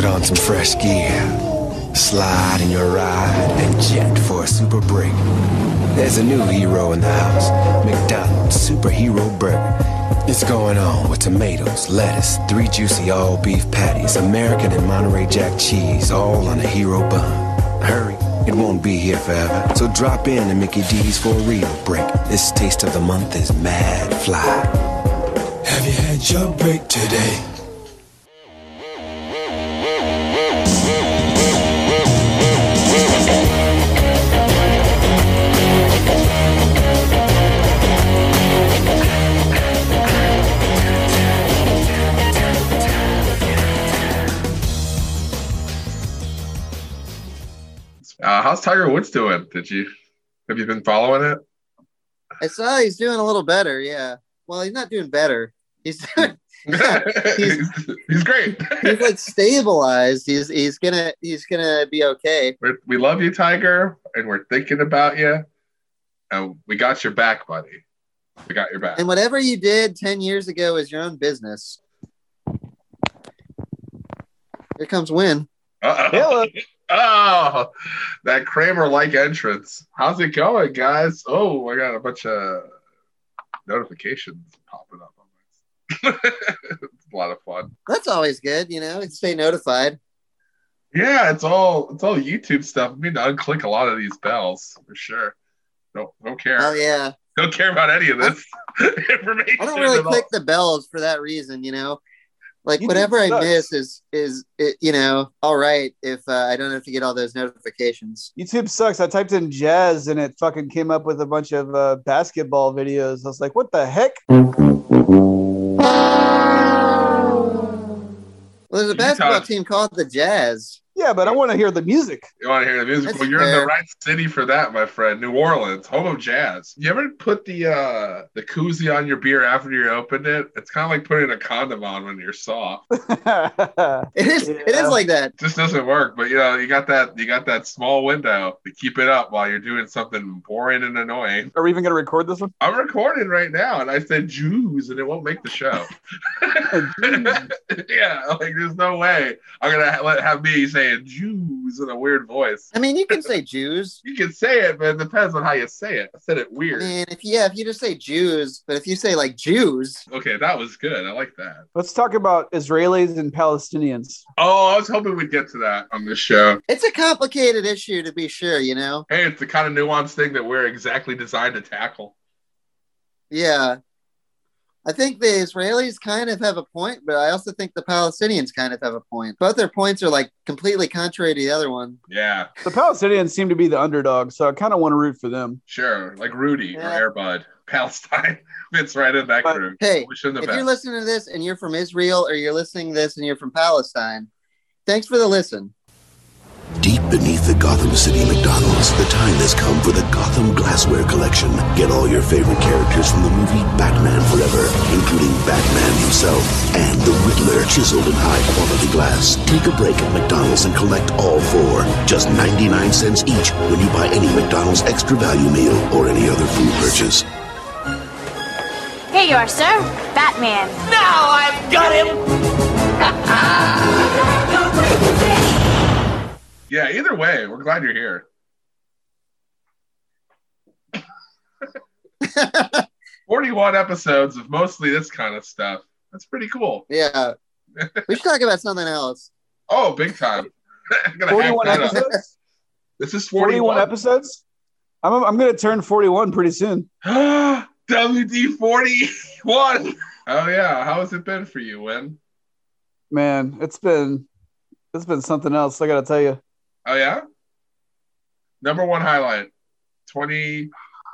Put on some fresh gear. Slide in your ride and jet for a super break. There's a new hero in the house McDonald's Superhero Burger. It's going on with tomatoes, lettuce, three juicy all beef patties, American and Monterey Jack cheese, all on a hero bun. Hurry, it won't be here forever. So drop in to Mickey D's for a real break. This taste of the month is Mad Fly. Have you had your break today? How's Tiger Woods doing? Did you have you been following it? I saw he's doing a little better. Yeah. Well, he's not doing better. He's doing, he's, he's great. he's like stabilized. He's he's gonna he's gonna be okay. We're, we love you, Tiger, and we're thinking about you. And we got your back, buddy. We got your back. And whatever you did ten years ago is your own business. Here comes Win. Uh-oh. Oh, that Kramer like entrance. How's it going, guys? Oh, I got a bunch of notifications popping up on my. it's a lot of fun. That's always good, you know. Stay notified. Yeah, it's all it's all YouTube stuff. I mean to unclick a lot of these bells for sure. Don't don't care. Oh yeah. Don't care about any of this information. I don't really at all. click the bells for that reason, you know. Like YouTube whatever I miss is is it, you know all right if uh, I don't have to get all those notifications. YouTube sucks. I typed in jazz and it fucking came up with a bunch of uh, basketball videos. I was like, what the heck? Well, there's a basketball talk- team called the Jazz. Yeah, but I want to hear the music. You want to hear the music? That's Well, you're in the right city for that, my friend. New Orleans, home of jazz. You ever put the uh the koozie on your beer after you opened it? It's kind of like putting a condom on when you're soft. It is. It Yeah. is like that. It just doesn't work. But you know, you got that you got that small window to keep it up while you're doing something boring and annoying. Are we even going to record this one? I'm recording right now, and I said Jews, and it won't make the show. yeah, like there's no way I'm gonna ha- let have me saying Jews in a weird voice. I mean, you can say Jews. You can say it, but it depends on how you say it. I said it I weird. mean, if yeah, if you just say Jews, but if you say like Jews, Okay, that was good. I like that. Let's talk about Israelis and Palestinians. Oh, I was hoping we'd get to that on this show. it's a complicated issue to be sure. You know. Hey, it's the kind of nuanced thing that we're exactly designed to tackle. Yeah. I think the Israelis kind of have a point, but I also think the Palestinians kind of have a point. Both their points are like completely contrary to the other one. Yeah, The Palestinians seem to be the underdog, so I kind of want to root for them. sure. Like Rudy Yeah. or Air Bud. Palestine fits right in that But- group. Hey, Wish them the if best. you're listening to this and you're from Israel or you're listening to this and you're from Palestine, thanks for the listen. Deep beneath the Gotham City McDonald's, the time has come for the Gotham Glassware Collection. Get all your favorite characters from the movie Batman Forever, including Batman himself and the Riddler, chiseled in high quality glass. Take a break at McDonald's and collect all four. Just 99 cents each when you buy any McDonald's extra value meal or any other food purchase. Here you are, sir. Batman. Now I've got him! yeah, either way, we're glad you're here. 41 episodes of mostly this kind of stuff. That's pretty cool. Yeah. we should talk about something else. Oh, big time. I'm gonna hack 41 that up. episodes? This is 41 41. episodes? I'm, I'm going to turn 41 pretty soon. WD 41. Oh, yeah. How has it been for you, Win? Man, it's been it's been something else, I got to tell you. Oh, yeah? Number one highlight 20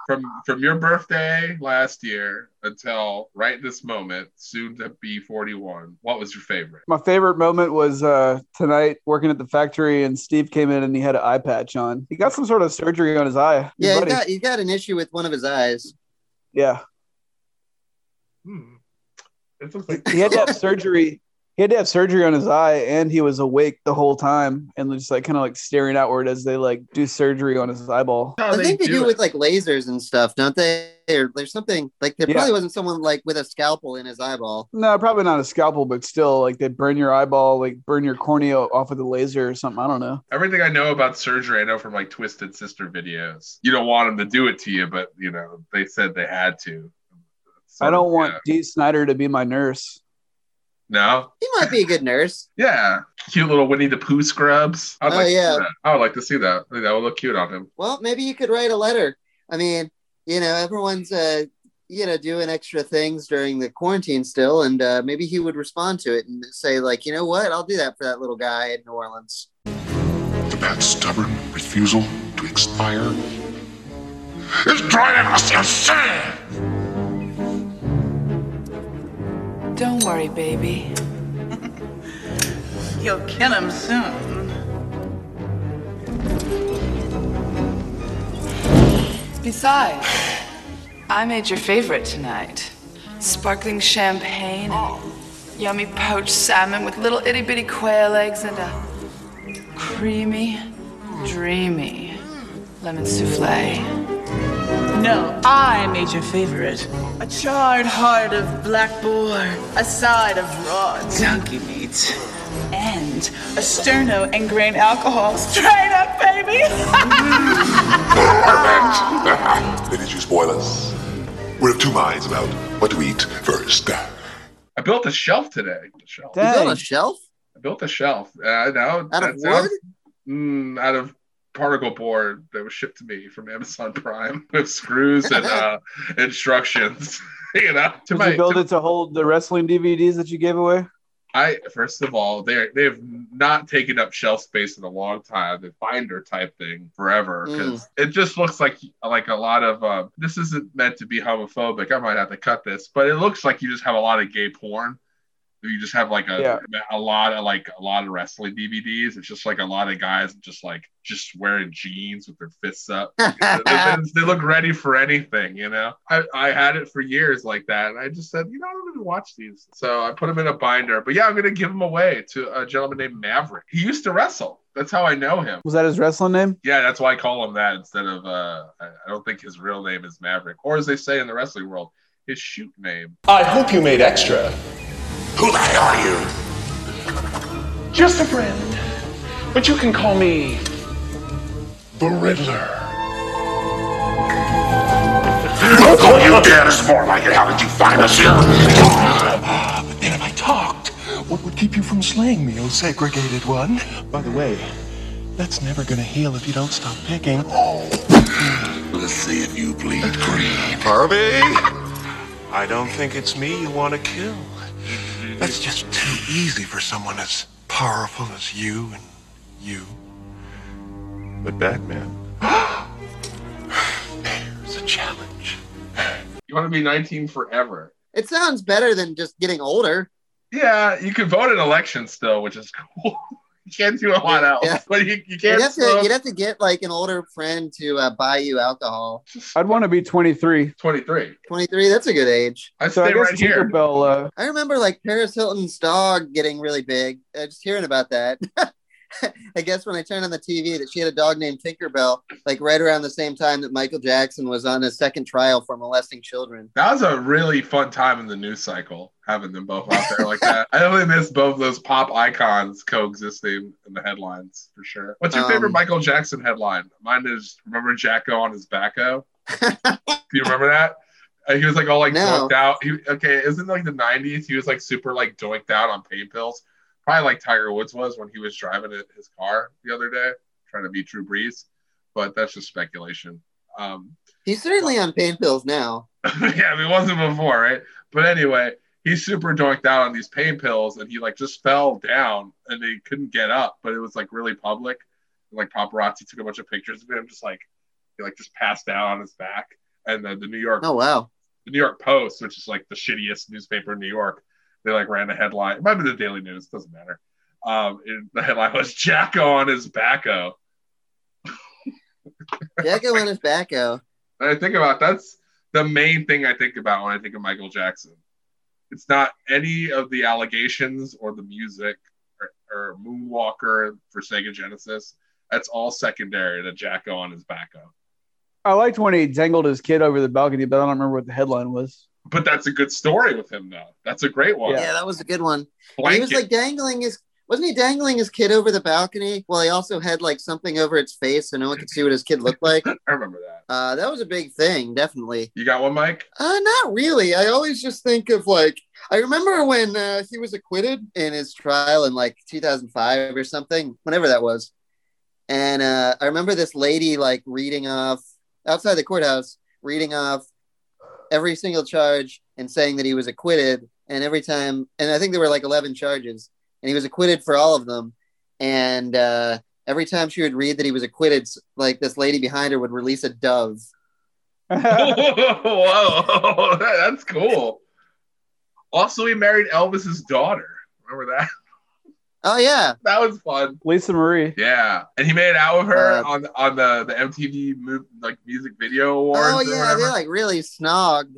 from from your birthday last year until right this moment, soon to be 41. What was your favorite? My favorite moment was uh, tonight working at the factory, and Steve came in and he had an eye patch on. He got some sort of surgery on his eye. His Yeah, he got, he got an issue with one of his eyes. yeah. Hmm. It looks like He had to have surgery. He had to have surgery on his eye, and he was awake the whole time, and just like kind of like staring outward as they like do surgery on his eyeball. I think they do, it. with like lasers and stuff, don't they? or there's something like there Yeah. probably wasn't someone like with a scalpel in his eyeball. No, probably not a scalpel, but still, like they burn your eyeball, like burn your cornea off with a laser or something. I don't know. Everything I know about surgery, I know from like Twisted Sister videos. You don't want them to do it to you, but you know they said they had to. I don't want Yeah. Dee Snider to be my nurse. No. He might be a good nurse. Yeah. Cute little Winnie the Pooh scrubs. I'd Oh, like to yeah. see that. I would like to see that. I think that would look cute on him. Well, maybe you could write a letter. I mean, you know, everyone's uh you know doing extra things during the quarantine still, and uh, maybe he would respond to it and say like, you know what, I'll do that for that little guy in New Orleans. The bat's stubborn refusal to expire is driving us insane! Don't worry, baby. You'll kill him soon. Besides, I made your favorite tonight. Sparkling champagne, and oh. yummy poached salmon with little itty bitty quail eggs and a creamy, dreamy lemon souffle. No, I made your favorite. A charred heart of black boar, a side of raw donkey meat, and a sterno and grain alcohol. Straight up, baby! Perfect! Did you spoil us? We're of two minds about what to eat first. I built a shelf today. The shelf. You built Dang. a shelf I built a shelf. Uh, now out of that sounds- wood. Mm, out of particle board that was shipped to me from Amazon Prime with screws and uh, instructions. you know, to Did my, you build to- it to hold the wrestling DVDs that you gave away? I first of all, they they have not taken up shelf space in a long time. The binder type thing forever because it just looks like like a lot of. Uh, this isn't meant to be homophobic. I might have to cut this, but it looks like you just have a lot of gay porn. You just have like a Yeah. a lot of like a lot of wrestling DVDs. It's just like a lot of guys just like just wearing jeans with their fists up. they, they- they look ready for anything, you know. I, I had it for years like that, and I just said, you know, I don't even watch these, so I put them in a binder. But yeah, I'm gonna give them away to a gentleman named Maverick. He used to wrestle. That's how I know him. Was that his wrestling name? Yeah, that's why I call him that instead of. uh I I don't think his real name is Maverick, or as they say in the wrestling world, his shoot name. I hope you made extra. Who the hell are you? Just a friend. But you can call me The Riddler. Don't call you dead is more like it. How did you find us here? But then if I talked, what would keep you from slaying me, oh segregated one? By the way, that's never gonna heal if you don't stop picking. Oh, let's see if you bleed green. Harvey! I don't think it's me you want to kill. That's just too easy for someone as powerful as you and you. But Batman. There's a challenge. You want to be 19 forever? It sounds better than just getting older. Yeah, you can vote in elections still, which is cool. you can't do a lot else, Yeah. but you, you can't. You'd have to you'd have to get like an older friend to uh, buy you alcohol. I'd want to be 23. 23. Twenty three, that's a good age. I So I stay guess right here. Tinkerbell, uh, I remember like Paris Hilton's dog getting really big. Uh, just hearing about that. I guess when I turned on the TV that she had a dog named Tinkerbell, like right around the same time that Michael Jackson was on his second trial for molesting children. That was a really fun time in the news cycle, having them both out there like that. I really miss both those pop icons coexisting in the headlines for sure. What's your Um, favorite Michael Jackson headline? Mine is remember Jacko on his backo. Do you remember that? Uh, he was like all like No. doinked out. He okay, isn't like the '90s? He was like super like doinked out on pain pills, probably like Tiger Woods was when he was driving his car the other day, trying to beat Drew Brees. But that's just speculation. Um, He's certainly on pain pills now. yeah, it wasn't before, right? But anyway, he's super doinked out on these pain pills, and he like just fell down, and they couldn't get up. But it was like really public. Like paparazzi took a bunch of pictures of him, just like he like just passed out on his back. And then the New York, Oh wow. the New York Post, which is like the shittiest newspaper in New York, they like ran a headline. It might be the Daily News, doesn't matter. Um, it, the headline was Jacko on his backo. Jacko on his backo. And I think about that's the main thing I think about when I think of Michael Jackson. It's not any of the allegations or the music or, or Moonwalker for Sega Genesis. That's all secondary to Jacko on his backo. I liked when he dangled his kid over the balcony, but I don't remember what the headline was. But that's a good story with him, though. That's a great one. Yeah, that was a good one. He was like dangling his wasn't he dangling his kid over the balcony? Well, he also had like something over its face so no one could see what his kid looked like. I remember that. Uh, that was a big thing, definitely. You got one, Mike? Uh, not really. I always just think of like I remember when uh, he was acquitted in his trial in like 2005 or something, whenever that was. And uh, I remember this lady like reading off outside the courthouse, reading off every single charge and saying that he was acquitted. And every time, and I think there were like 11 charges, and he was acquitted for all of them. And uh, every time she would read that he was acquitted, like this lady behind her would release a dove. Whoa, that's cool. Also, he married Elvis's daughter. Remember that? Oh yeah, that was fun. Lisa Marie. Yeah, and he made out with her Uh, on on the the MTV mo- like music video awards. Oh yeah, they're like really snogged.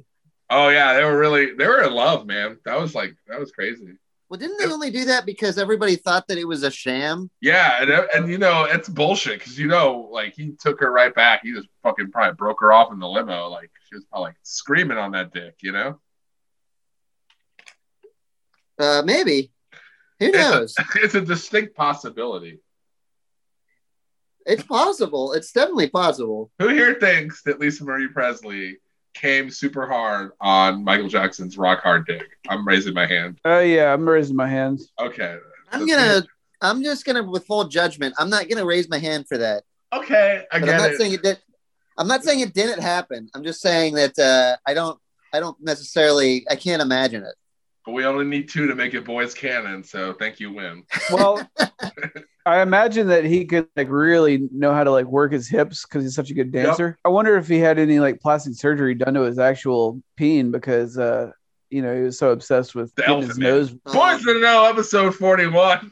Oh yeah, they were really they were in love, man. That was like that was crazy. Well, didn't they only do that because everybody thought that it was a sham? Yeah, and and you know it's bullshit because you know like he took her right back. He just fucking probably broke her off in the limo. Like she was probably like screaming on that dick. You know, Uh, maybe. Who knows? it's a distinct possibility. it's possible. It's definitely possible. Who here thinks that Lisa Marie Presley came super hard on Michael Jackson's Rock Hard Dick? I'm raising my hand. Oh yeah, I'm raising my hands. Okay. I'm gonna. I'm just gonna withhold judgment. I'm not gonna raise my hand for that. Okay, I But get I'm not it. saying it did. I'm not saying it didn't happen. I'm just saying that uh, I don't. I don't necessarily. I can't imagine it. But we only need two to make it boys canon. So thank you, Win. Well, I imagine that he could like really know how to like work his hips because he's such a good dancer. I wonder if he had any like plastic surgery done to his actual peen because uh you know he was so obsessed with The his man. nose. Boys to know episode 41.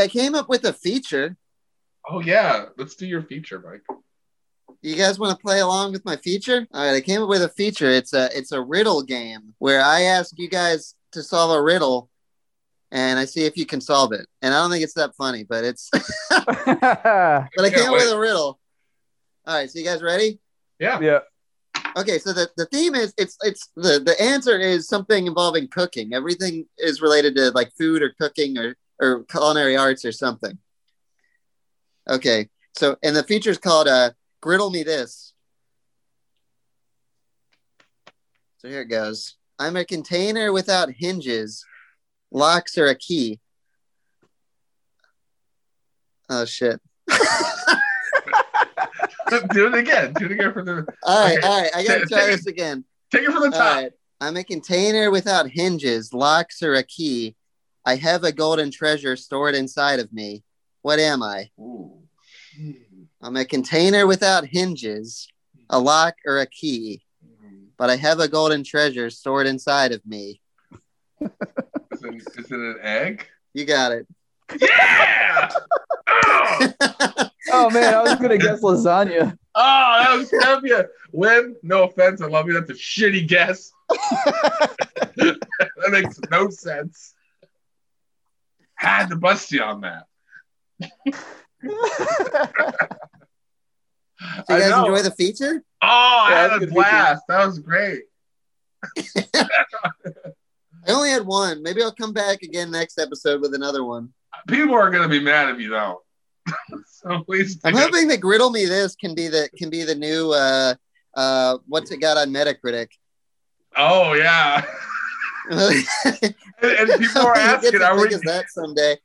Hey, I came up with a feature. Oh yeah, let's do your feature, Mike. You guys want to play along with my feature? All right, I came up with a feature. It's a it's a riddle game where I ask you guys to solve a riddle, and I see if you can solve it. And I don't think it's that funny, but it's but I can't came up with wait. a riddle. All right, so you guys ready? Yeah. Yeah. Okay, so the, the theme is it's it's the the answer is something involving cooking. Everything is related to like food or cooking or or culinary arts or something. Okay, so and the feature is called uh, "Griddle Me This." So here it goes. I'm a container without hinges, locks or a key. Oh shit! do it again. Do it again for the. All right, Okay. all right. I gotta try take- this again. Take it from the top. right. I'm a container without hinges, locks, or a key. I have a golden treasure stored inside of me. What am I? Ooh. I'm a container without hinges, a lock, or a key. But I have a golden treasure stored inside of me. Is it, is it an egg? You got it. Yeah! oh, Oh man, I was gonna guess lasagna. oh, that was that would be win. No offense, I love you. That's a shitty guess. that makes no sense. Had to bust you on that. So you guys enjoy the feature? Oh, I had a a good blast. That was great. I only had one. Maybe I'll come back again next episode with another one. People are gonna be mad if you don't. so please. I'm do it. hoping that Griddle Me This can be the can be the new uh uh what's it got on Metacritic. Oh yeah. and, and people are asking, are we that someday?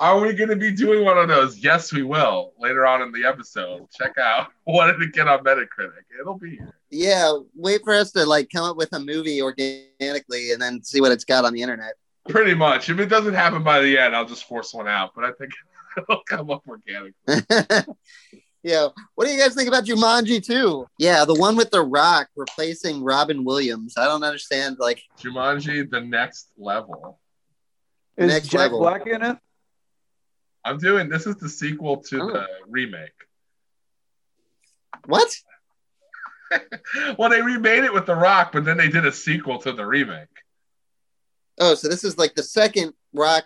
are we going to be doing one of those? Yes, we will. Later on in the episode, check out what did it get on Metacritic. It'll be here. Yeah, wait for us to like come up with a movie organically and then see what it's got on the internet. Pretty much. If it doesn't happen by the end, I'll just force one out. But I think it'll come up organically. Yeah. What do you guys think about Jumanji 2? Yeah, the one with The Rock replacing Robin Williams. I don't understand. Like, Jumanji, the next level. Is Next Jack level. Black in it? I'm doing this is the sequel to Oh. the remake. what? well, they remade it with The Rock, but then they did a sequel to the remake. Oh, so this is like the second Rock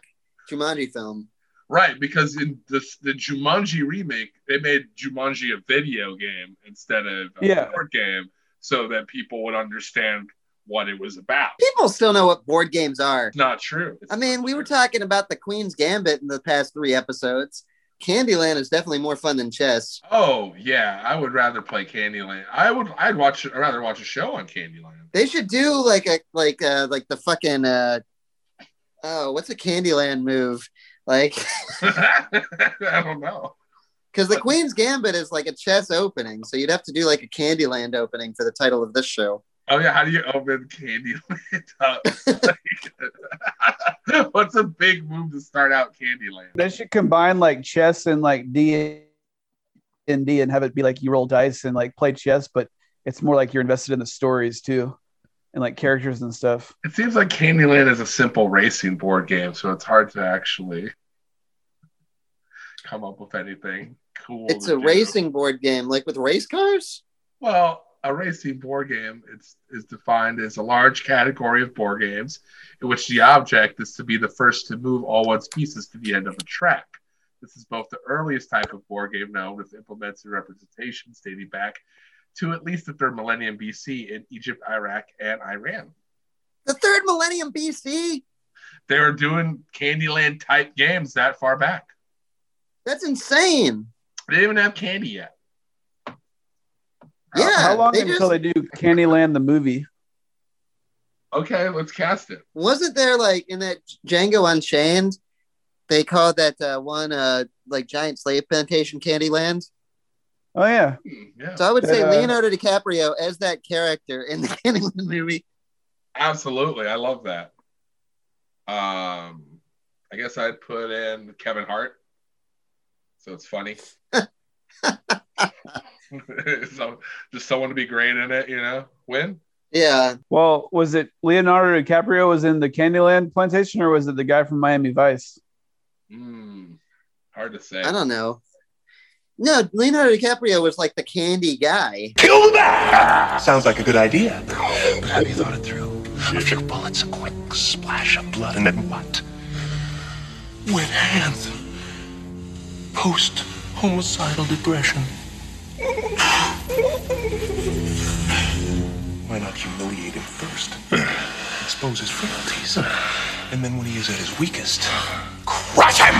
Jumanji film. Right, because in the the Jumanji remake, they made Jumanji a video game instead of a Yeah. board game, so that people would understand what it was about. People still know what board games are. It's not true. It's I mean, not we were talking about the Queen's Gambit in the past three episodes. Candyland is definitely more fun than chess. Oh yeah, I would rather play Candyland. I would. I'd watch. I'd rather watch a show on Candyland. They should do like a like uh like the fucking uh oh what's a Candyland move like I don't know. because the Queen's Gambit is like a chess opening, so you'd have to do like a Candyland opening for the title of this show. Oh yeah, how do you open Candyland up? What's a big move to start out Candyland? They should combine like chess and like D and D and have it be like you roll dice and like play chess, but it's more like you're invested in the stories too, and like characters and stuff. It seems like Candyland is a simple racing board game, so it's hard to actually come up with anything cool. It's a do. racing board game, like with race cars. Well, a racing board game it's, is defined as a large category of board games in which the object is to be the first to move all one's pieces to the end of a track. This is both the earliest type of board game known with implements and representations dating back to at least the third millennium BC in Egypt, Iraq, and Iran. The third millennium BC. They were doing Candyland type games that far back. That's insane. They didn't even have candy yet. Yeah. How long they until just- they do Candyland the movie? Okay, let's cast it. wasn't there like in that Django Unchained? They called that uh, one uh, like giant slave plantation Candyland. Oh yeah, Hmm, Yeah, So I would say Uh, Leonardo DiCaprio as that character in the Candyland movie. absolutely. I love that. Um, I guess I'd put in Kevin Hart, so it's funny. so just someone to be great in it, you know, win. Yeah, Well, was it Leonardo DiCaprio was in the Candyland plantation, or was it the guy from Miami Vice? Hmm, hard to say. I don't know. No, Leonardo DiCaprio was like the candy guy. Kill the bat! Sounds like a good idea. But have you thought it through? A few bullets, a quick splash of blood, and then what? Wet hands. Post homicidal depression. Why not humiliate him first? Expose his frailties. And then when he is at his weakest, crush him!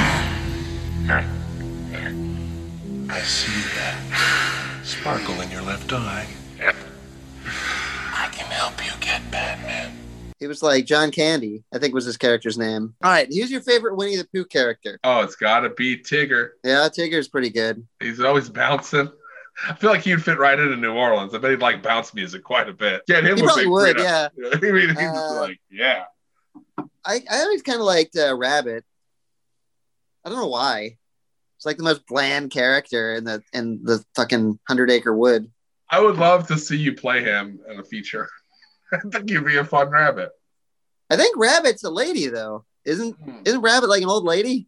I see that sparkle in your left eye. I can help you get Batman. He was like John Candy, I think was his character's name. All right, who's your favorite Winnie the Pooh character? Oh, it's got to be Tigger. Yeah, Tigger's pretty good. He's always bouncing. I feel like he'd fit right into New Orleans. I bet he'd like bounce music quite a bit. Yeah, him He with probably would, yeah. I mean, he's Uh, like, yeah. I, I always kind of liked uh, Rabbit. I don't know why. It's like the most bland character in the in the fucking Hundred Acre Wood. I would love to see you play him in a feature. I think you'd be a fun rabbit. I think Rabbit's a lady though. Isn't isn't Rabbit like an old lady?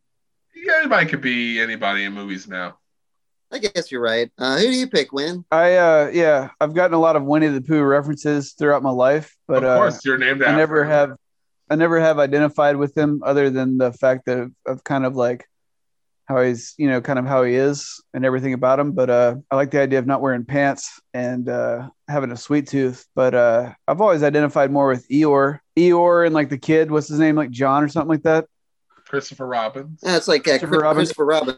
Yeah, anybody could be anybody in movies now. I guess you're right. Uh, who do you pick, Win? I uh yeah, I've gotten a lot of Winnie the Pooh references throughout my life, but of uh, course, you're named I after. never him. have I never have identified with him other than the fact that of, of kind of like how he's you know kind of how he is and everything about him but uh i like the idea of not wearing pants and uh having a sweet tooth but uh i've always identified more with eeyore eeyore and like the kid what's his name like john or something like that Christopher Robin. Yeah, it's like uh, Christopher Robin. Christopher Robin.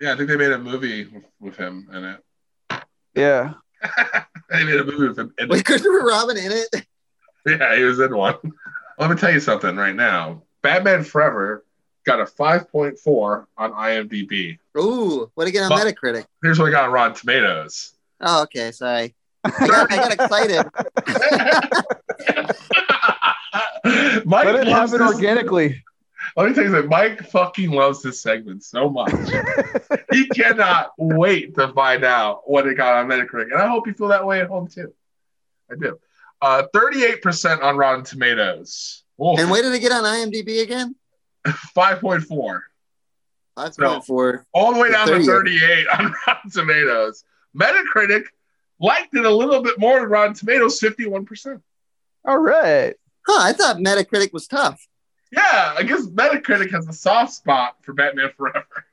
Yeah, I think they made a movie with, with him in it. yeah they made a movie with him. in With it. Christopher Robin in it. Yeah, he was in one. Let me tell you something right now. Batman Forever got a 5.4 on IMDb. Ooh, what to get on But- Metacritic? Here's what I got on Rotten Tomatoes. Oh, okay, sorry. I got, I got excited. Mike let it loves happen this- organically Let me tell you something. Mike fucking loves this segment so much. he cannot wait to find out what it got on Metacritic, and I hope you feel that way at home too. I do. Uh, Thirty-eight percent on Rotten Tomatoes. And where did it get on IMDb again? Five point four. Five point four. All the way down to 38. 38 on Rotten Tomatoes. Metacritic liked it a little bit more than Rotten Tomatoes, 51%. All right. Huh, I thought Metacritic was tough. Yeah, I guess Metacritic has a soft spot for Batman Forever.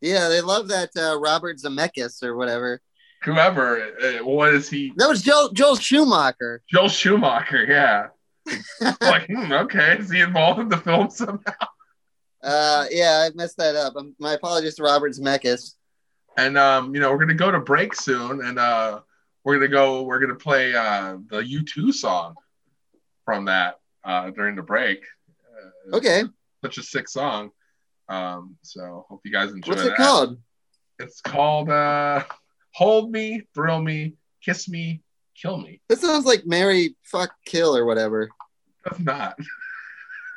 Yeah, they love that uh, Robert Zemeckis or whatever. Whoever, uh, what is he? That was Joel, Joel Schumacher. Joel Schumacher, yeah. like, hmm, okay, is he involved in the film somehow? Uh, yeah, I messed that up. Um, my apologies to Robert Zemeckis. And um, you know, we're gonna go to break soon, and uh, we're gonna go. We're gonna play uh, the U2 song from that uh, during the break. Uh, Okay, such a sick song. Um, so hope you guys enjoy. what's it that. called? It's called uh, "Hold Me, Thrill Me, Kiss Me, Kill Me." This sounds like Mary Fuck Kill or whatever. That's not.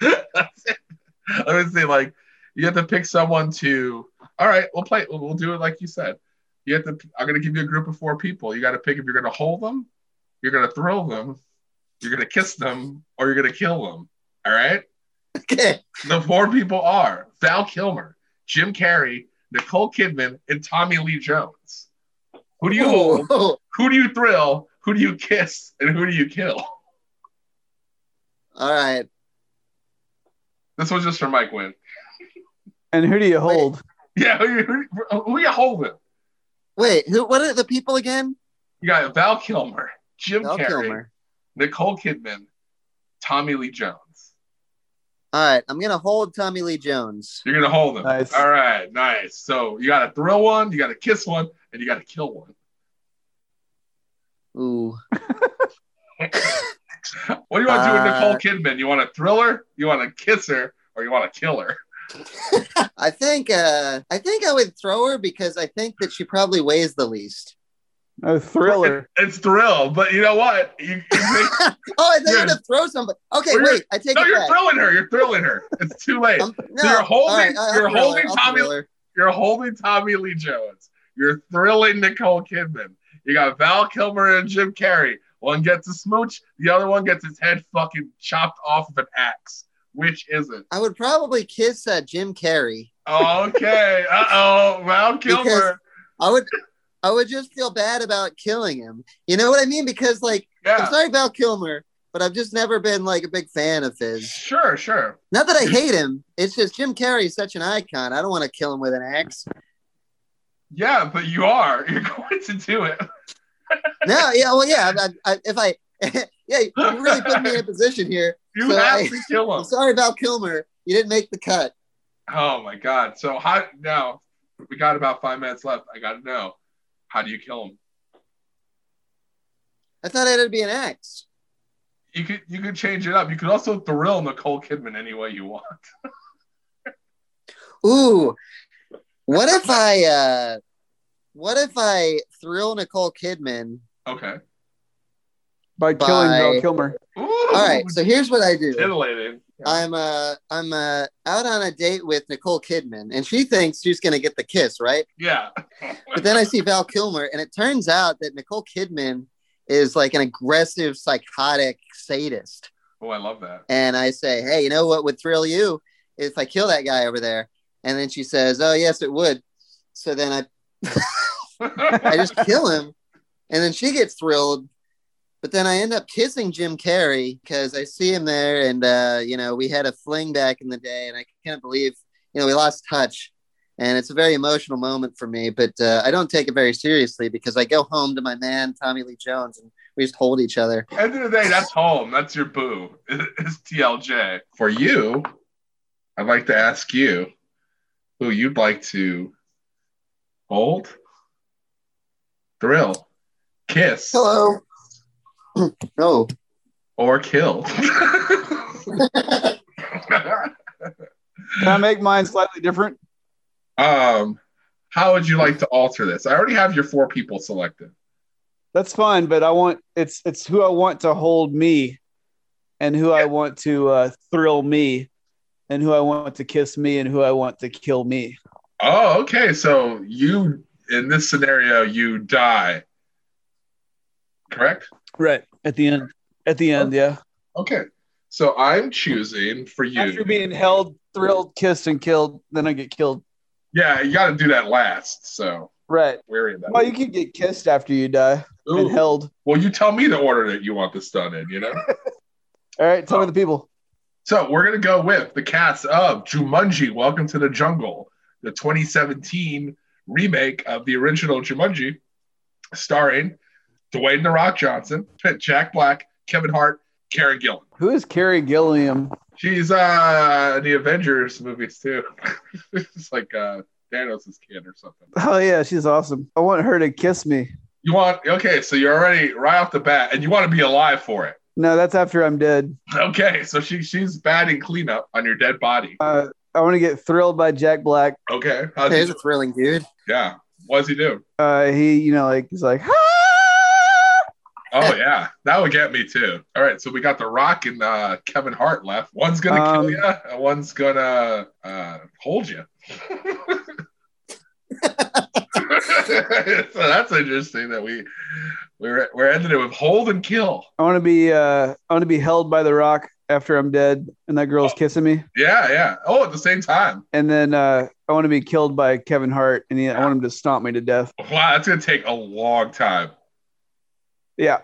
That's it. Let me see. Like you have to pick someone to. All right, we'll play. We'll, we'll do it like you said. You have to. I'm gonna give you a group of four people. You got to pick if you're gonna hold them, you're gonna thrill them, you're gonna kiss them, or you're gonna kill them. All right. Okay. The four people are Val Kilmer, Jim Carrey, Nicole Kidman, and Tommy Lee Jones. Who do you hold? Oh, Who do you thrill? Who do you kiss? And who do you kill? all right. This was just for Mike Wynn. And who do you hold? Yeah, who, you- who, who you holding? Wait, who? What are the people again? You got Val Kilmer, Jim Val Carrey, Kilmer. Nicole Kidman, Tommy Lee Jones. All right, I'm gonna hold Tommy Lee Jones. You're gonna hold them. Nice. All right, nice. So you got to thrill one, you got to kiss one, and you got to kill one. Ooh. What do you want to do with Uh, Nicole Kidman? You want to thrill her, you want to kiss her, or you want to kill her? I think uh I think I would throw her because I think that she probably weighs the least. A thriller. It's thrill, but you know what? You, you make, oh, I think You're- I'm gonna throw somebody. Okay, Well, wait, I take no, it you're back. thrilling her. You're thrilling her. It's too late. Um, no, so you're holding. all right, I'll you're thrill her, holding I'll Tommy. thrill. You're holding Tommy Lee Jones. You're thrilling Nicole Kidman. You got Val Kilmer and Jim Carrey. One gets a smooch. The other one gets his head fucking chopped off with an axe. Which is it? I would probably kiss uh, Jim Carrey. Okay. Uh oh. Val Kilmer. I would I would just feel bad about killing him. You know what I mean? Because like I'm sorry Val Kilmer, but I've just never been like a big fan of his. Sure. Sure. Not that I hate him. It's just Jim Carrey is such an icon. I don't want to kill him with an axe. Yeah, but you are. You're going to do it. No, yeah, well, yeah. I, I, if I, yeah, you really put me in a position here. You So have I- to kill him. I'm sorry, Val Kilmer. You didn't make the cut. Oh my god. So how now we got about five minutes left. I gotta know. How do you kill him? I thought it had to be an axe. You could you could change it up. You could also thrill Nicole Kidman any way you want. Ooh, what if I, uh what if I thrill Nicole Kidman? Okay. By killing By- Val Kilmer. Ooh, All right, so here's what I do. titillating. I'm uh I'm uh out on a date with Nicole Kidman, and she thinks she's gonna get the kiss, right? Yeah. But then I see Val Kilmer, and it turns out that Nicole Kidman is like an aggressive, psychotic sadist. Oh, I love that. And I say, hey, you know what would thrill you if I kill that guy over there? And then she says, oh yes, it would. So then I I just kill him, and then she gets thrilled. But then I end up kissing Jim Carrey because I see him there, and uh, you know we had a fling back in the day, and I can't believe you know we lost touch, and it's a very emotional moment for me. But uh, I don't take it very seriously because I go home to my man Tommy Lee Jones, and we just hold each other. End of the day, that's home. That's your boo. It's TLJ. For you, I'd like to ask you who you'd like to hold, thrill, kiss, Hello. oh, or kill. Can I make mine slightly different? um, how would you like to alter this? I already have your four people selected. That's fine, but I want it's it's who I want to hold me and who I want to uh, thrill me. and who I want to kiss me and who I want to kill me. Oh, okay. So you in this scenario, you die. Correct? Right at the end. At the end, yeah. Okay. So I'm choosing for you. After being held, thrilled, kissed, and killed, then I get killed. Yeah, you got to do that last. So Right. wary of that. Well, you can get kissed after you die Ooh. and held. Well, you tell me the order that you want this done in. You know. All right, tell me uh, the people. So we're gonna go with the cast of Jumanji: Welcome to the Jungle, the 2017 remake of the original Jumanji, starring Dwayne the Rock Johnson, Jack Black, Kevin Hart, Karen Gillan. Who is Carrie Gilliam? She's uh in the Avengers movies too. it's like uh Thanos' kid or something. Oh yeah, she's awesome. I want her to kiss me. You want okay, so you're already right off the bat, and you want to be alive for it. No, that's after I'm dead. Okay, so she she's batting cleanup on your dead body. Uh, I want to get thrilled by Jack Black. Okay, how's Hey, he he's a thrilling dude. Yeah. What does he do? Uh, he, you know, like he's like, Oh yeah, that would get me too. All right, so we got The Rock and uh, Kevin Hart left. One's gonna Um, kill you, and one's gonna uh, hold you. so that's interesting that we we're we're ending it with hold and kill. I want to be, uh, I want to be held by the Rock after I'm dead, and that girl's kissing me. Yeah, yeah. Oh, at the same time. And then uh, I want to be killed by Kevin Hart, and he, I want him to stomp me to death. Wow, that's gonna take a long time. Yeah,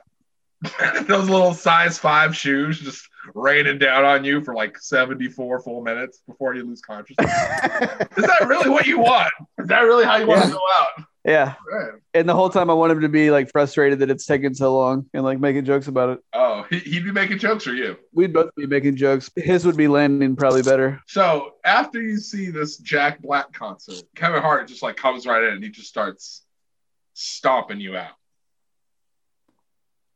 Those little size five shoes just raining down on you for like 74 full minutes before you lose consciousness. Is that really what you want? Is that really how you want to go out? Yeah. Right. And the whole time I want him to be like frustrated that it's taking so long and like making jokes about it. Oh, he, he'd be making jokes for you. We'd both be making jokes. His would be landing probably better. So after you see this Jack Black concert, Kevin Hart just like comes right in and he just starts stomping you out.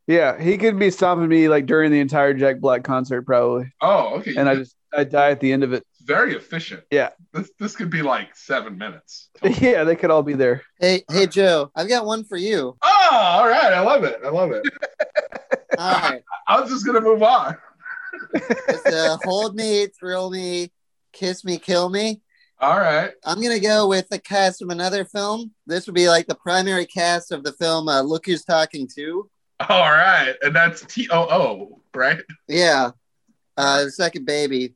Yeah, he could be stomping me like during the entire Jack Black concert probably, Oh, okay. and I just I die at the end of it. Very efficient. Yeah. This this could be like seven minutes. Yeah, they could all be there. Hey, hey, Joe, I've got one for you. Oh, all right. I love it. I love it. All right. I was just gonna move on. It's uh, hold me, thrill me, kiss me, kill me. All right. I'm gonna go with the cast from another film. This would be like the primary cast of the film uh, Look Who's Talking Too. All right. And that's T O O, right? Yeah, uh, the second baby,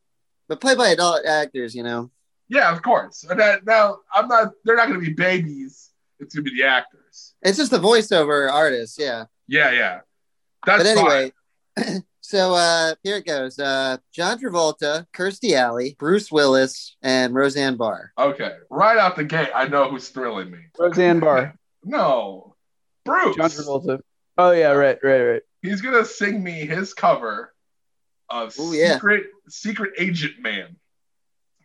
but played by adult actors. You know. Yeah, of course. And that, now I'm not they're not gonna be babies. It's gonna be the actors. It's just the voiceover artist, yeah. Yeah, yeah. That's but anyway, so uh here it goes. Uh John Travolta, Kirstie Alley, Bruce Willis, and Roseanne Barr. Okay. Right out the gate, I know who's thrilling me. Roseanne Barr, No. Bruce. John Travolta. Oh yeah, right, right, right. He's gonna sing me his cover of Ooh, yeah. Secret Secret Agent Man,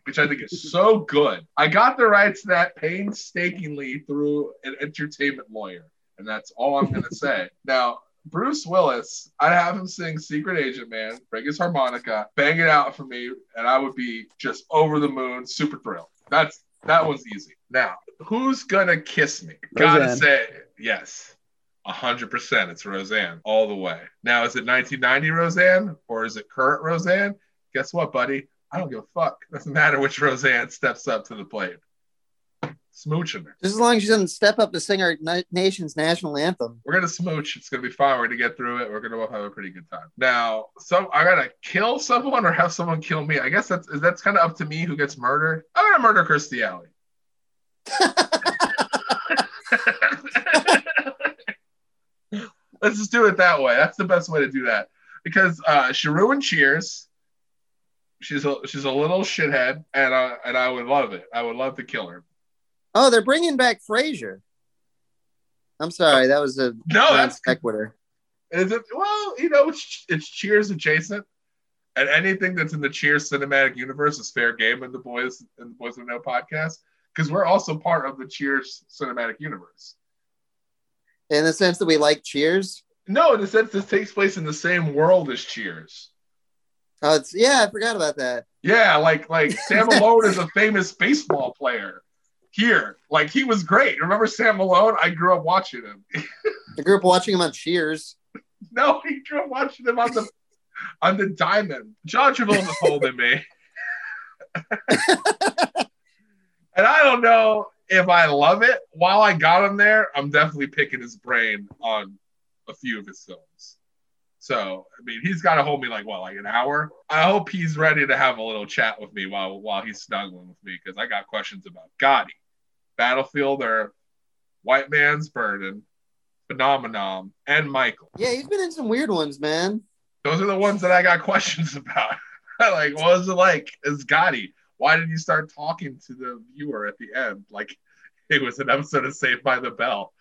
which I think is so good. I got the rights to that painstakingly through an entertainment lawyer, and that's all I'm gonna say. Now, Bruce Willis, I'd have him sing Secret Agent Man, bring his harmonica, bang it out for me, and I would be just over the moon, super thrilled. That's that was easy. Now, who's gonna kiss me? Gotta Roseanne. say yes. A hundred percent, it's Roseanne all the way. Now, is it 1990 Roseanne or is it current Roseanne? Guess what, buddy? I don't give a fuck. Doesn't matter which Roseanne steps up to the plate. Smooching her. Just as long as she doesn't step up to sing our na- nation's national anthem. We're gonna smooch. It's gonna be fine. We're gonna get through it. We're gonna both have a pretty good time. Now, so I gotta kill someone or have someone kill me. I guess that's that's kind of up to me who gets murdered. I'm gonna murder Kirstie Alley. Let's just do it that way. That's the best way to do that because uh, she ruined Cheers. She's a she's a little shithead, and uh, and I would love it. I would love to kill her. Oh, they're bringing back Frasier. I'm sorry, that was a No, that's equator. Is it? Well, you know, it's, it's Cheers adjacent, and anything that's in the Cheers cinematic universe is fair game in the boys in the Boys of No podcast because we're also part of the Cheers cinematic universe. In the sense that we like Cheers. No, in the sense this takes place in the same world as Cheers. Oh, it's yeah, I forgot about that. Yeah, like like Sam Malone is a famous baseball player here. Like he was great. Remember Sam Malone? I grew up watching him. I grew up watching him on Cheers. no, he grew up watching him on the on the diamond. John Travolta's holding eh? me. and I don't know if I love it. While I got him there, I'm definitely picking his brain on a few of his films. So I mean, he's got to hold me like what, like an hour. I hope he's ready to have a little chat with me while while he's snuggling with me because I got questions about Gotti, Battlefield, or White Man's Burden, Phenomenon, and Michael. Yeah, he's been in some weird ones, man. Those are the ones that I got questions about. like, what was it like as Gotti? Why did you start talking to the viewer at the end? Like it was an episode of Saved by the Bell.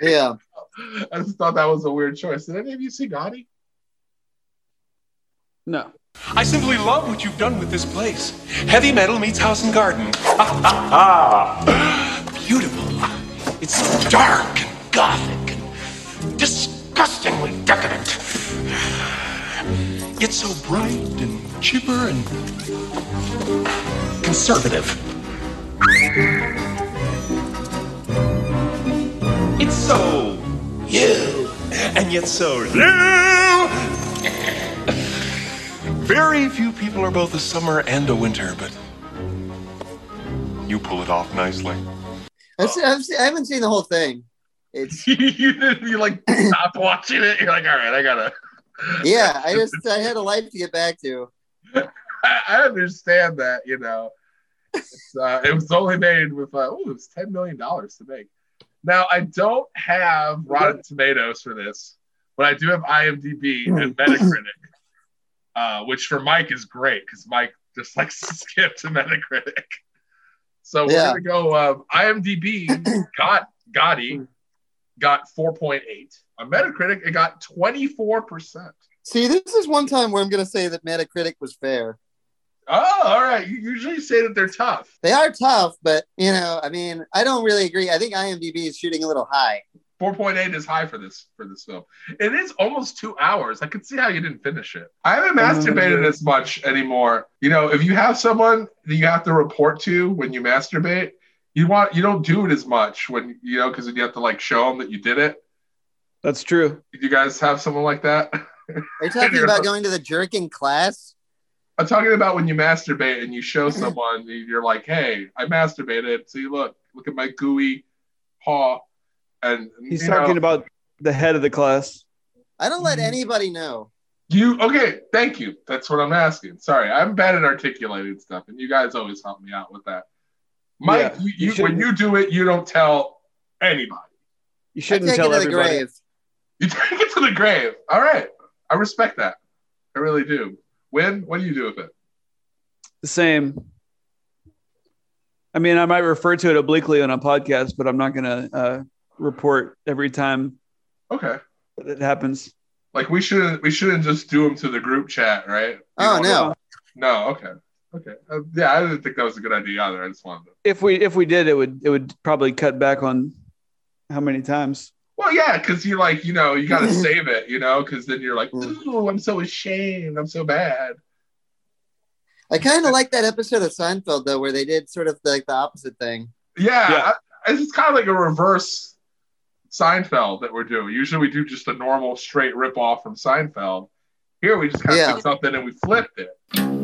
Yeah. I just thought that was a weird choice. Did any of you see Gotti? No. I simply love what you've done with this place. Heavy metal meets house and garden. Ha ha ha! Beautiful. It's so dark and gothic and disgustingly decadent. Yet so bright and chipper and conservative. It's so you and yet so new. Very few people are both a summer and a winter, but you pull it off nicely. I've seen, I've seen, I haven't seen the whole thing. It's you, you like stopped watching it. You're like, all right, I gotta. yeah. I just I had a life to get back to. I, understand that. You know, it's, uh, it was only made with uh, oh, it was ten million dollars to make. Now I don't have Rotten Tomatoes for this, but I do have IMDb and Metacritic, uh, which for Mike is great because Mike just likes to skip to Metacritic. So we're Yeah. gonna go. Um, IMDb got Gotti got 4.8 on Metacritic. It got 24 percent. See, this is one time where I'm going to say that Metacritic was fair. Oh, all right. You usually say that they're tough. They are tough, but you know, I mean, I don't really agree. I think IMDb is shooting a little high. 4.8 is high for this for this film. It is almost two hours. I could see how you didn't finish it. I haven't Uh, masturbated as much anymore. You know, if you have someone that you have to report to when you masturbate, you want you don't do it as much when you know because you have to like show them that you did it. That's true. Did you guys have someone like that? Are you talking about going to the jerking class? I'm talking about when you masturbate and you show someone you're like, "Hey, I masturbated. See, look, look at my gooey paw." And He's you know, talking about the head of the class. I don't let mm-hmm. anybody know. You okay? Thank you. That's what I'm asking. Sorry, I'm bad at articulating stuff, and you guys always help me out with that. Mike, Yeah, you, you you, when you do it, you don't tell anybody. You shouldn't take tell it to the grave. You take it to the grave. All right, I respect that. I really do. When? What do you do with it? The same. I mean, I might refer to it obliquely on a podcast, but I'm not going to uh, report every time Okay. that it happens. Like we shouldn't we shouldn't just do them to the group chat, right? You Oh don't- no. No. Okay. Okay. Uh, yeah, I didn't think that was a good idea either. I just wanted to. If we if we did, it would it would probably cut back on how many times. Well, yeah, because you like, you know, you got to save it, you know, because then you're like, mm. ooh, I'm so ashamed. I'm so bad. I kind of like that episode of Seinfeld though, where they did sort of like the opposite thing. Yeah, Yeah. I, it's kind of like a reverse Seinfeld that we're doing. Usually we do just a normal straight rip off from Seinfeld. Here we just kind of Yeah. took something and we flipped it.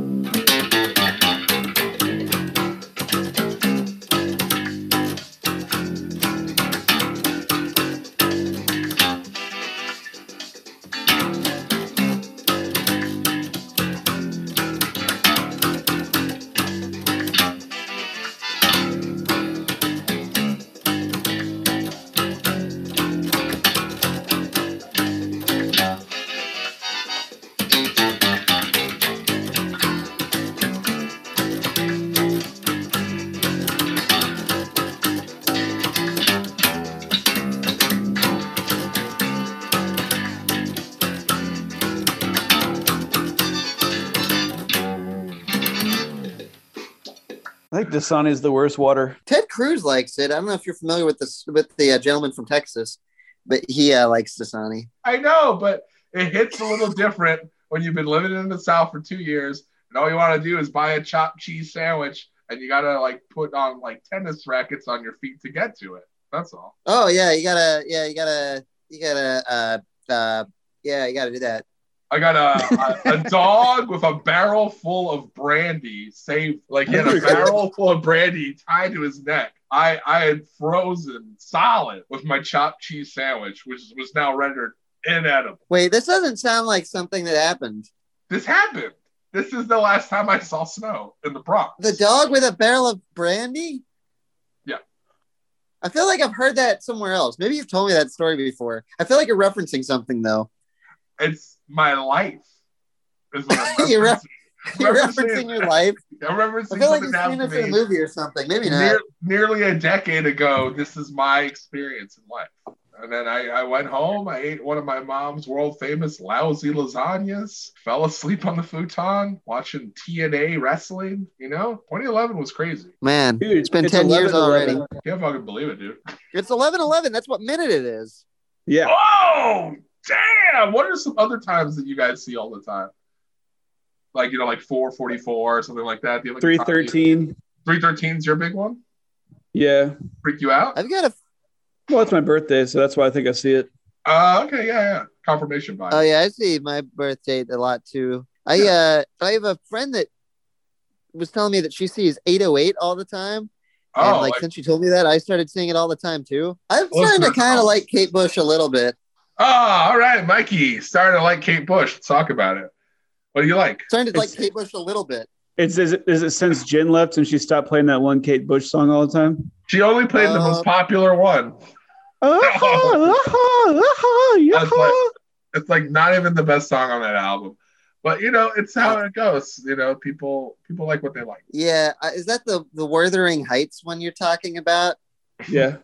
I think Dasani is the worst water. Ted Cruz likes it. I don't know if you're familiar with this with the uh, gentleman from Texas, but he uh, likes Dasani. I know, but it hits a little different when you've been living in the South for two years and all you want to do is buy a chopped cheese sandwich and you got to like put on like tennis rackets on your feet to get to it. That's all. Oh yeah, you gotta yeah, you gotta you gotta uh uh yeah, you gotta do that. I got a, a, a dog with a barrel full of brandy saved, like he had a barrel full of brandy tied to his neck. I, I had frozen solid with my chopped cheese sandwich, which was now rendered inedible. Wait, this doesn't sound like something that happened. This happened. This is the last time I saw snow in the Bronx. The dog with a barrel of brandy? Yeah. I feel like I've heard that somewhere else. Maybe you've told me that story before. I feel like you're referencing something though. It's my life. Is what I'm You're referencing. You're referencing your life. I'm referencing I feel like you've seen happened this to in a movie or something. Maybe not. near, nearly a decade ago. This is my experience in life. And then I, I went home. I ate one of my mom's world famous lousy lasagnas. Fell asleep on the futon watching TNA wrestling. You know, 2011 was crazy. Man, Dude, it's been it's 10 years 11-11. already. Can't fucking believe it, dude. It's 11 11. That's what minute it is. Yeah. Oh, damn! What are some other times that you guys see all the time? Like you know, like 444 or something like that. Do you have, like, 313. 313 is your big one. Yeah. Freak you out? I've got a. Well, it's my birthday, so that's why I think I see it. Uh, okay, yeah, yeah. Confirmation bias. Oh, yeah. I see my birthday a lot too. I, uh, I have a friend that was telling me that she sees 808 all the time. And Oh, like, like- since you told me that, I started seeing it all the time too. I'm starting to kind of like Kate Bush a little bit. Oh, all right, Mikey. Starting to like Kate Bush. Let's talk about it. What do you like? Starting to like Kate Bush a little bit. It's is it, is it since Jen left and she stopped playing that one Kate Bush song all the time? She only played the Uh, most popular one. Uh-huh, That's like, it's like not even the best song on that album. But you know, it's how it goes. You know, people people like what they like. Yeah. uh, Is that the, the Wuthering Heights one you're talking about? Yeah.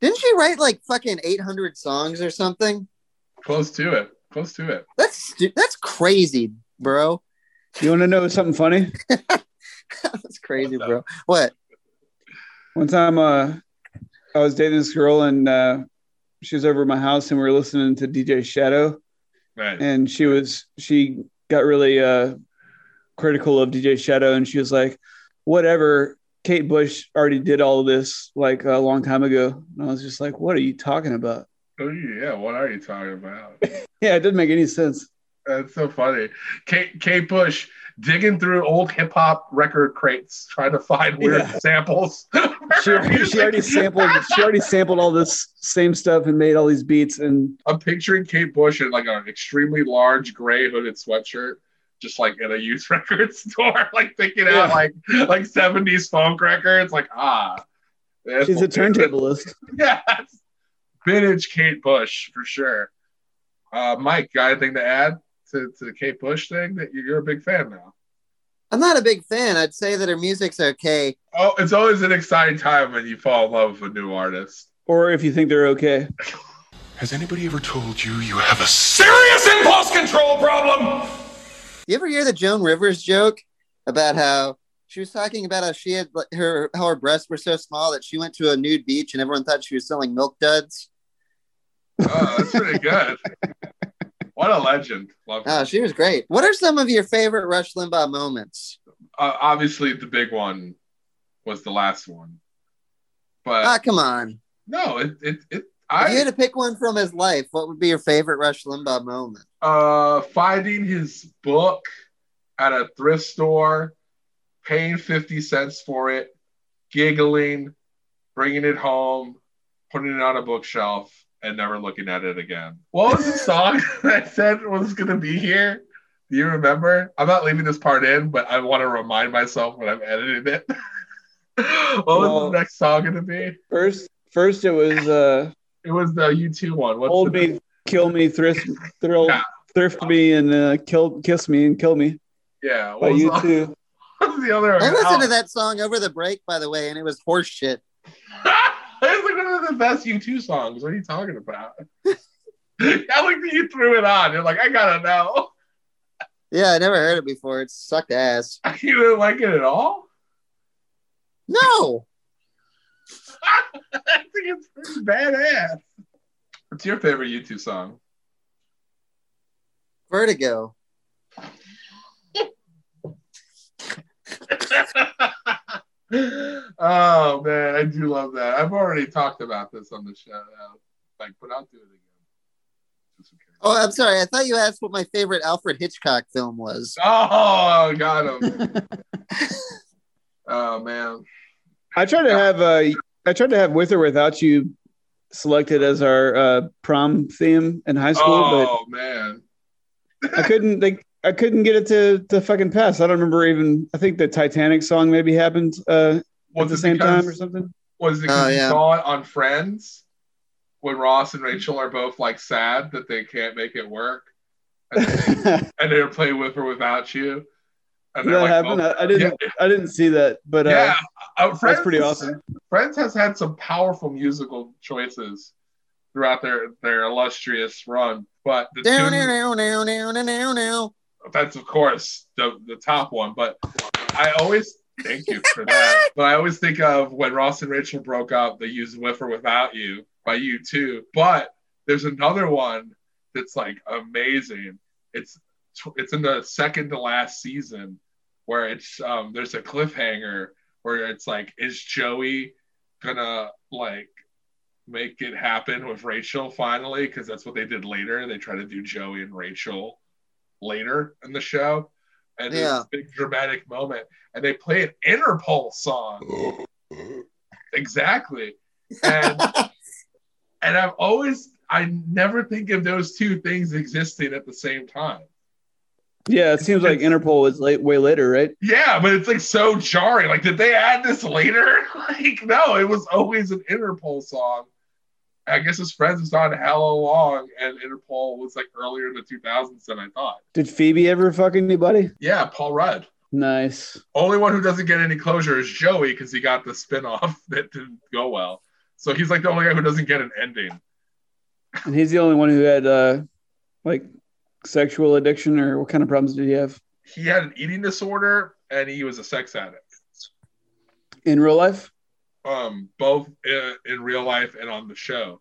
Didn't she write like fucking 800 songs or something? Close to it. Close to it. That's that's crazy, bro. You want to know something funny? That's crazy, bro. What? One time, uh, I was dating this girl and uh, she was over at my house and we were listening to DJ Shadow. Right. and she was she got really uh critical of DJ Shadow and she was like whatever Kate Bush already did all of this like a long time ago and I was just like what are you talking about Oh yeah, what are you talking about? yeah it didn't make any sense That's so funny. Kate Kate Bush digging through old hip hop record crates trying to find weird Yeah. samples. she, she already sampled she already sampled all this same stuff and made all these beats and I'm picturing Kate Bush in like an extremely large gray hooded sweatshirt, just like in a used record store, like picking out like like 70s funk records. Like ah, she's a what- turntablist yeah. vintage Kate Bush for sure. Uh, Mike, got anything to add to, to the Kate Bush thing? That you're a big fan now. I'm not a big fan. I'd say that her music's okay. Oh, it's always an exciting time when you fall in love with a new artist. or if you think they're okay Has anybody ever told you you have a serious impulse control problem? You ever hear the Joan Rivers joke about how she was talking about how she had her how her breasts were so small that she went to a nude beach and everyone thought she was selling milk duds. Oh, that's pretty good. what a legend. Love her. Oh, she was great. What are some of your favorite Rush Limbaugh moments? uh, obviously the big one was the last one, but Ah, come on. no, it it, it If you had to pick one from his life, what would be your favorite Rush Limbaugh moment? uh finding his book at a thrift store, paying fifty cents for it, giggling, bringing it home, putting it on a bookshelf, and never looking at it again. What was the song that I said was going to be here? Do you remember? I'm not leaving this part in, but I want to remind myself when I'm editing it. what was Well- the next song going to be? first first it was uh It was the U2 one. What's hold the me kill me thrift thrill Yeah. thrift me and uh kill kiss me and kill me Yeah, what by was, you the, too what the other I listened Oh, to that song over the break, by the way, and it was horse shit. It's like one of the best U2 songs. What are you talking about? I like that you threw it on. You're like, I gotta know. Yeah, I never heard it before. It sucked ass. You didn't like it at all? No. I think it's pretty badass. What's your favorite U2 song? Vertigo. oh man, I do love that. I've already talked about this on the show, like, but I'll do it again. Oh, I'm sorry. I thought you asked what my favorite Alfred Hitchcock film was. Oh, got him. oh man. I tried to have uh, I tried to have with or without you selected as our uh, prom theme in high school, Oh man. but I couldn't. Like, I couldn't get it to to fucking pass. I don't remember even. I think the Titanic song maybe happened uh, at the same because- time or something. Was it because Oh, you yeah. saw it on Friends when Ross and Rachel are both like sad that they can't make it work, and, they, and they're playing with or without you. And that like, happen? oh, I, I didn't. I didn't see that, but uh, yeah, uh, Friends that's pretty awesome. Friends has had some powerful musical choices throughout their their illustrious run, but the Down, tune, down, down, down, down, down, down. that's of course the the top one. But I always thank you for that. But I always think of when Ross and Rachel broke up, they used "With or Without You" by U2. But there's another one that's like amazing. It's it's in the second to last season where it's um there's a cliffhanger where it's like is Joey gonna like make it happen with Rachel finally because that's what they did later. They try to do Joey and Rachel later in the show. And there's Yeah. this big dramatic moment. And they play an Interpol song. exactly. And and I've always I never think of those two things existing at the same time. Yeah, it seems like Interpol was late, way later, right? Yeah, but it's like so jarring. Like, did they add this later? Like, no, it was always an Interpol song. I guess his friends was on hella long, and Interpol was like earlier in the 2000s than I thought. Did Phoebe ever fuck anybody? Yeah, Paul Rudd. Nice. Only one who doesn't get any closure is Joey because he got the spinoff that didn't go well. So he's like the only guy who doesn't get an ending. And he's the only one who had uh, like sexual addiction, or what kind of problems did he have He had an eating disorder and he was a sex addict. in real life? Um, both in, in real life and on the show.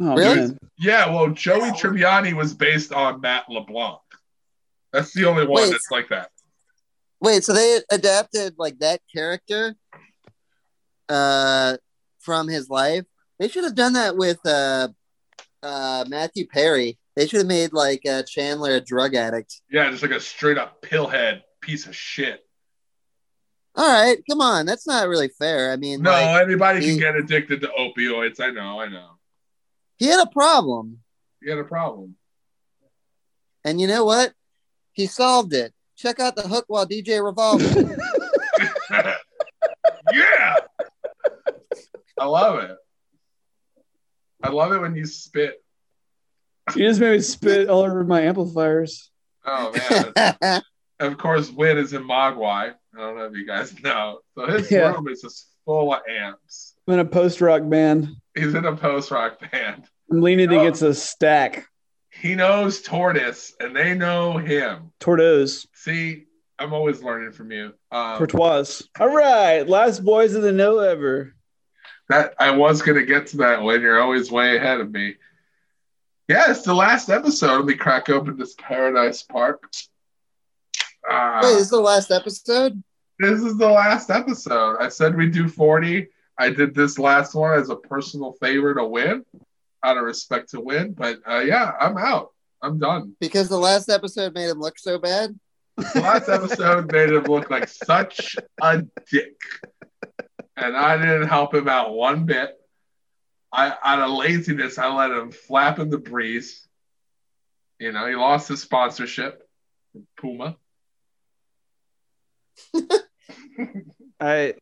Oh Really? man, Yeah, well, Joey Tribbiani was based on Matt LeBlanc. That's the only one Wait. that's like that. Wait, so they adapted like that character uh from his life? They should have done that with uh uh Matthew Perry. They should have made like uh, Chandler a drug addict. Yeah, just like a straight up pillhead piece of shit. All right, come on, that's not really fair. I mean, No, like, anybody can get addicted to opioids. I know, I know. he had a problem, He had a problem. and you know what? He solved it. Check out the hook while DJ revolving. yeah. I love it. I love it when you spit. You just made me spit all over my amplifiers. Oh man. of course, Win is in Mogwai. I don't know if you guys know. So his Yeah. room is just full of amps. I'm in a post rock band. He's in a post rock band. I'm leaning against a stack. He knows Tortoise, and they know him. Tortoise. See, I'm always learning from you. Um, Courtois. All right, last boys of the know ever. that I was gonna get to that when you're always way ahead of me. Yeah, it's the last episode. Let me crack open this Paradise Park. Ah, Wait, this is the last episode? this is the last episode. I said we'd do 40. I did this last one as a personal favor to Win, out of respect to Win. But uh, yeah, I'm out. I'm done. Because the last episode made him look so bad. The last episode made him look like such a dick. And I didn't help him out one bit. I out of laziness, I let him flap in the breeze. You know, he lost his sponsorship from Puma. I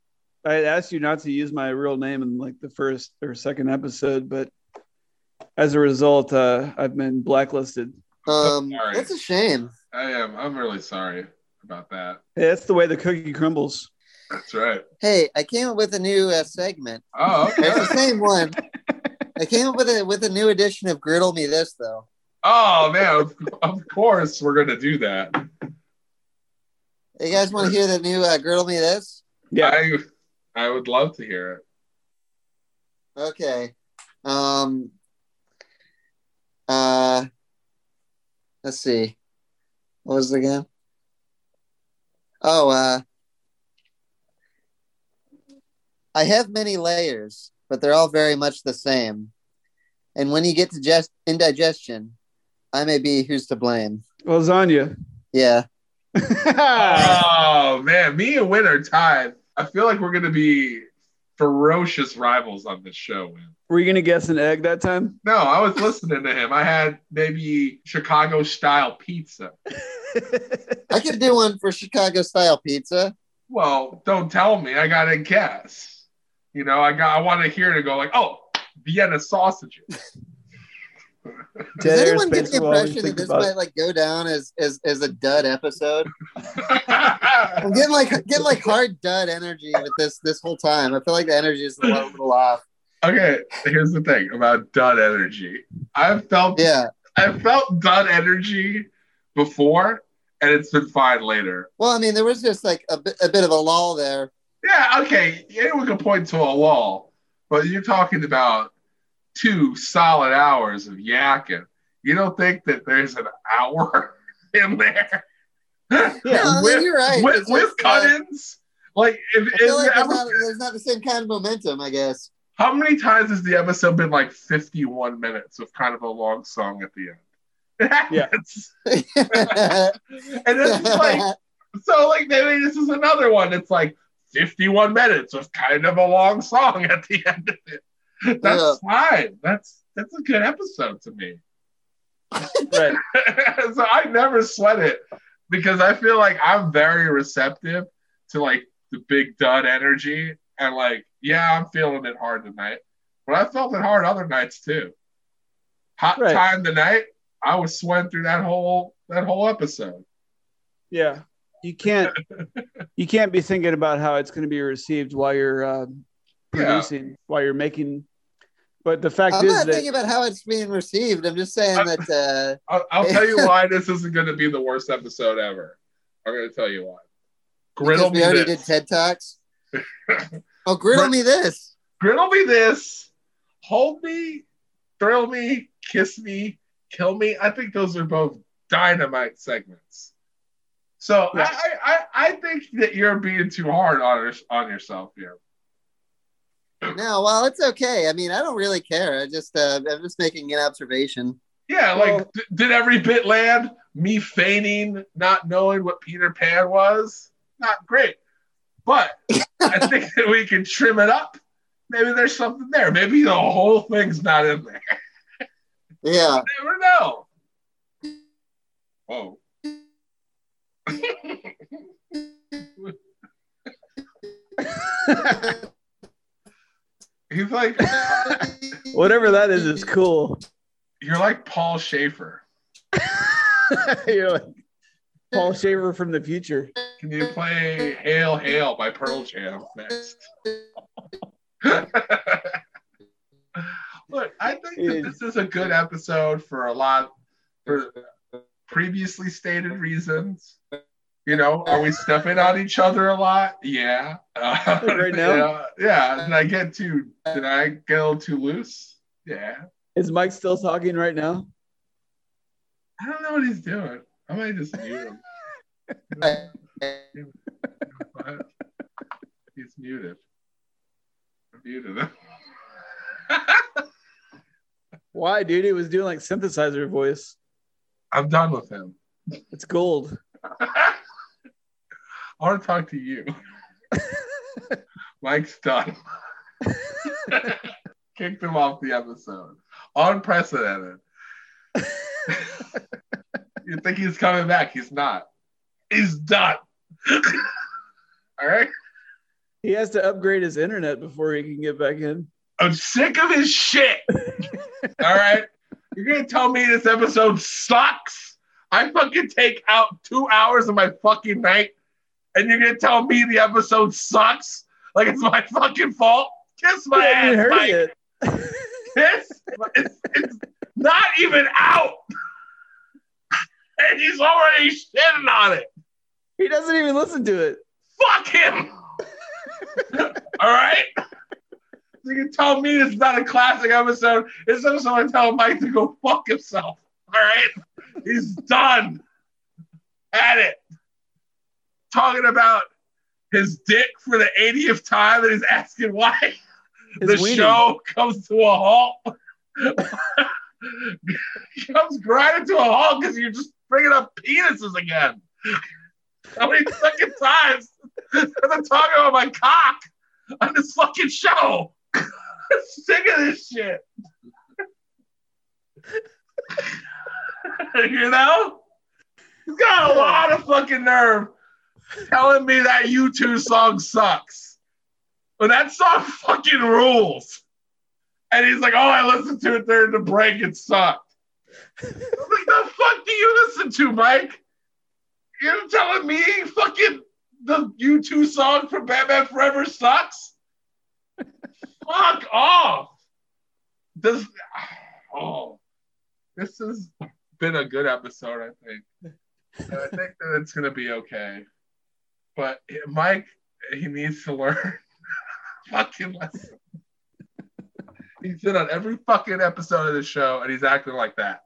I asked you not to use my real name in like the first or second episode, but as a result, uh, I've been blacklisted. Um, Sorry. that's a shame. I am. I'm really sorry about that. Hey, that's the way the cookie crumbles. That's right. Hey, I came up with a new uh, segment. Oh, okay. It's the same one. I came up with a with a new edition of Griddle Me This though. oh man, of, of course we're gonna do that. You guys want to hear the new uh, Griddle Me This? Yeah. I I would love to hear it. Okay. Um. Uh. Let's see. What was it again? Oh, uh. I have many layers, but they're all very much the same. And when you get to just indigestion, I may be who's to blame. Lasagna. Yeah. oh man, me and Win are tied. I feel like we're gonna be ferocious rivals on this show. Win. Were you gonna guess an egg that time? No, I was listening to him. I had maybe Chicago style pizza. I could do one for Chicago style pizza. Well, don't tell me. I gotta guess. You know, I got. I want to hear it go like, oh, Vienna sausages. Does anyone get the impression that this might like go down as as, as a dud episode? I'm getting like getting like hard dud energy with this this whole time. I feel like the energy is a little off. Okay, here's the thing about dud energy. I've felt yeah, I've felt dud energy before, and it's been fine later. Well, I mean, there was just like a bit, a bit of a lull there. Yeah, okay, anyone can point to a wall, but you're talking about two solid hours of yakking. You don't think that there's an hour in there? Yeah, no, with, you're right. With, with cut-ins, uh, like if, if like there's, not, there's not the same kind of momentum, I guess. How many times has the episode been like 51 minutes with kind of a long song at the end? Yeah. and it's like, so like maybe this is another one. It's like 51 minutes with kind of a long song at the end of it. That's yeah. fine. That's that's a good episode to me. Right. so I never sweat it because I feel like I'm very receptive to like the big dud energy and like yeah, I'm feeling it hard tonight, but I felt it hard other nights too. Hot right. time tonight, I was sweating through that whole that whole episode. Yeah, you can't you can't be thinking about how it's going to be received while you're uh, producing, yeah. while you're making. But the fact is, I'm not that, thinking about how it's being received. I'm just saying that. Uh, I'll, I'll tell you why this isn't going to be the worst episode ever. I'm going to tell you why. Griddle because we already this. did TED talks. Oh, griddle me this. Griddle me this. Hold me, thrill me, kiss me, kill me. I think those are both dynamite segments. So yeah. I, I, I think that you're being too hard on on yourself here. No, well, it's okay. I mean, I don't really care. I just uh, I'm just making an observation. Yeah, like well, d- did every bit land? Me feigning not knowing what Peter Pan was? Not great. But I think that we can trim it up. Maybe there's something there. Maybe the whole thing's not in there. Yeah. You never know. Whoa. He's like whatever that is is cool. You're like Paul Shaffer. You're like Paul Shaffer from the future. Can you play Hail Hail by Pearl Jam next? Look, I think that this is a good episode for a lot for previously stated reasons. You know, are we stepping on each other a lot? Yeah. Uh, right now? Yeah. yeah. Did I get too did I get a little too loose? Yeah. Is Mike still talking right now? I don't know what he's doing. I might just mute him. He's muted. I muted him. Why, dude? He was doing like synthesizer voice. I'm done with him. It's gold. I want to talk to you. Mike's done. Kicked him off the episode. Unprecedented. You think he's coming back? He's not. He's done. All right. He has to upgrade his internet before he can get back in. I'm sick of his shit. All right. You're gonna tell me this episode sucks? I fucking take out two hours of my fucking night, and you're gonna tell me the episode sucks? Like it's my fucking fault? Kiss my ass, Mike. It. Kiss. It's, it's not even out and he's already shitting on it. He doesn't even listen to it. Fuck him. All right. You can tell me it's not a classic episode. It's episode I tell Mike to go fuck himself. All right. He's done. At it. Talking about his dick for the 80th time and he's asking why his the weenie. show comes to a halt. comes grinding to a halt because you're just bringing up penises again. How many fucking times have I talking about my cock on this fucking show? Sick of this shit. you know? He's got a lot of fucking nerve telling me that U2 song sucks. But that song fucking rules. And he's like, oh, I listened to it during the break. It sucked. Like, the fuck do you listen to, Mike? You're telling me fucking the U2 song from Batman Forever sucks? Fuck off. This, oh, this has been a good episode, I think. And I think that it's going to be okay. But Mike, he needs to learn fucking lesson. He's been on every fucking episode of the show and he's acting like that.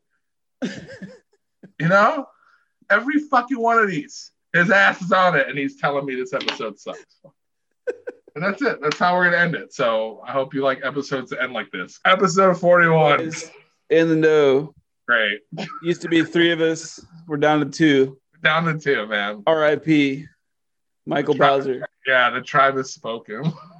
you know? Every fucking one of these. His ass is on it and he's telling me this episode sucks. and that's it. That's how we're gonna end it. So I hope you like episodes that end like this. Episode 41. In the know. Great. Used to be three of us. We're down to two. Down to two, man. R.I.P. Michael Bowser. Yeah, the tribe has spoken.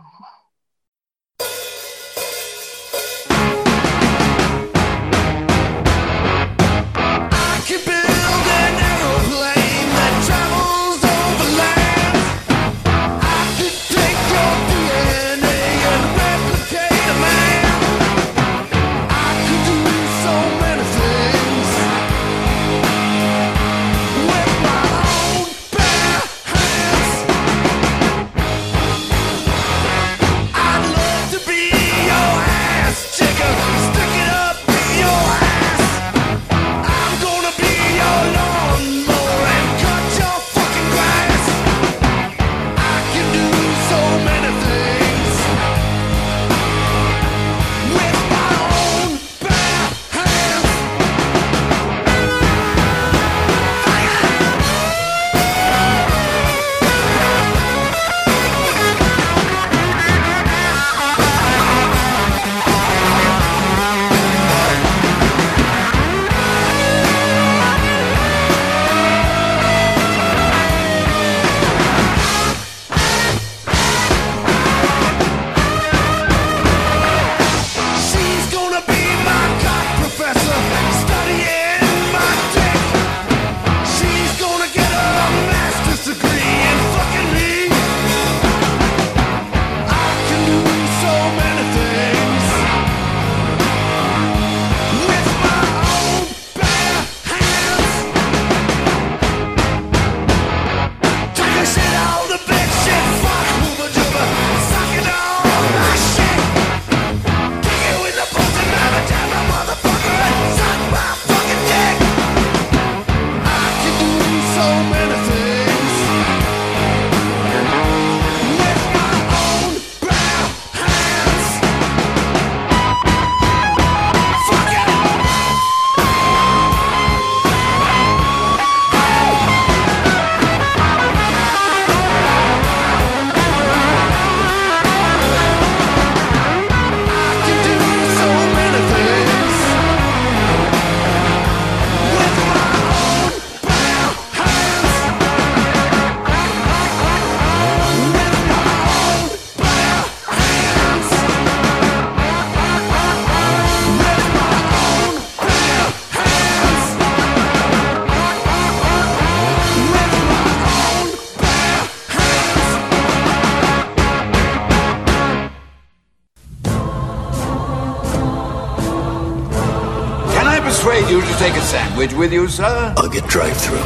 sandwich with you, sir? I'll get drive through.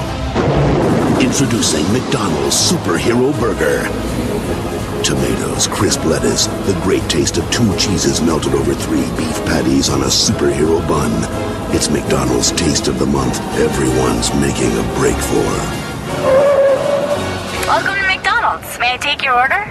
Introducing McDonald's Superhero Burger. Tomatoes, crisp lettuce, the great taste of two cheeses melted over three beef patties on a superhero bun. It's McDonald's taste of the month everyone's making a break for. Welcome to McDonald's. May I take your order?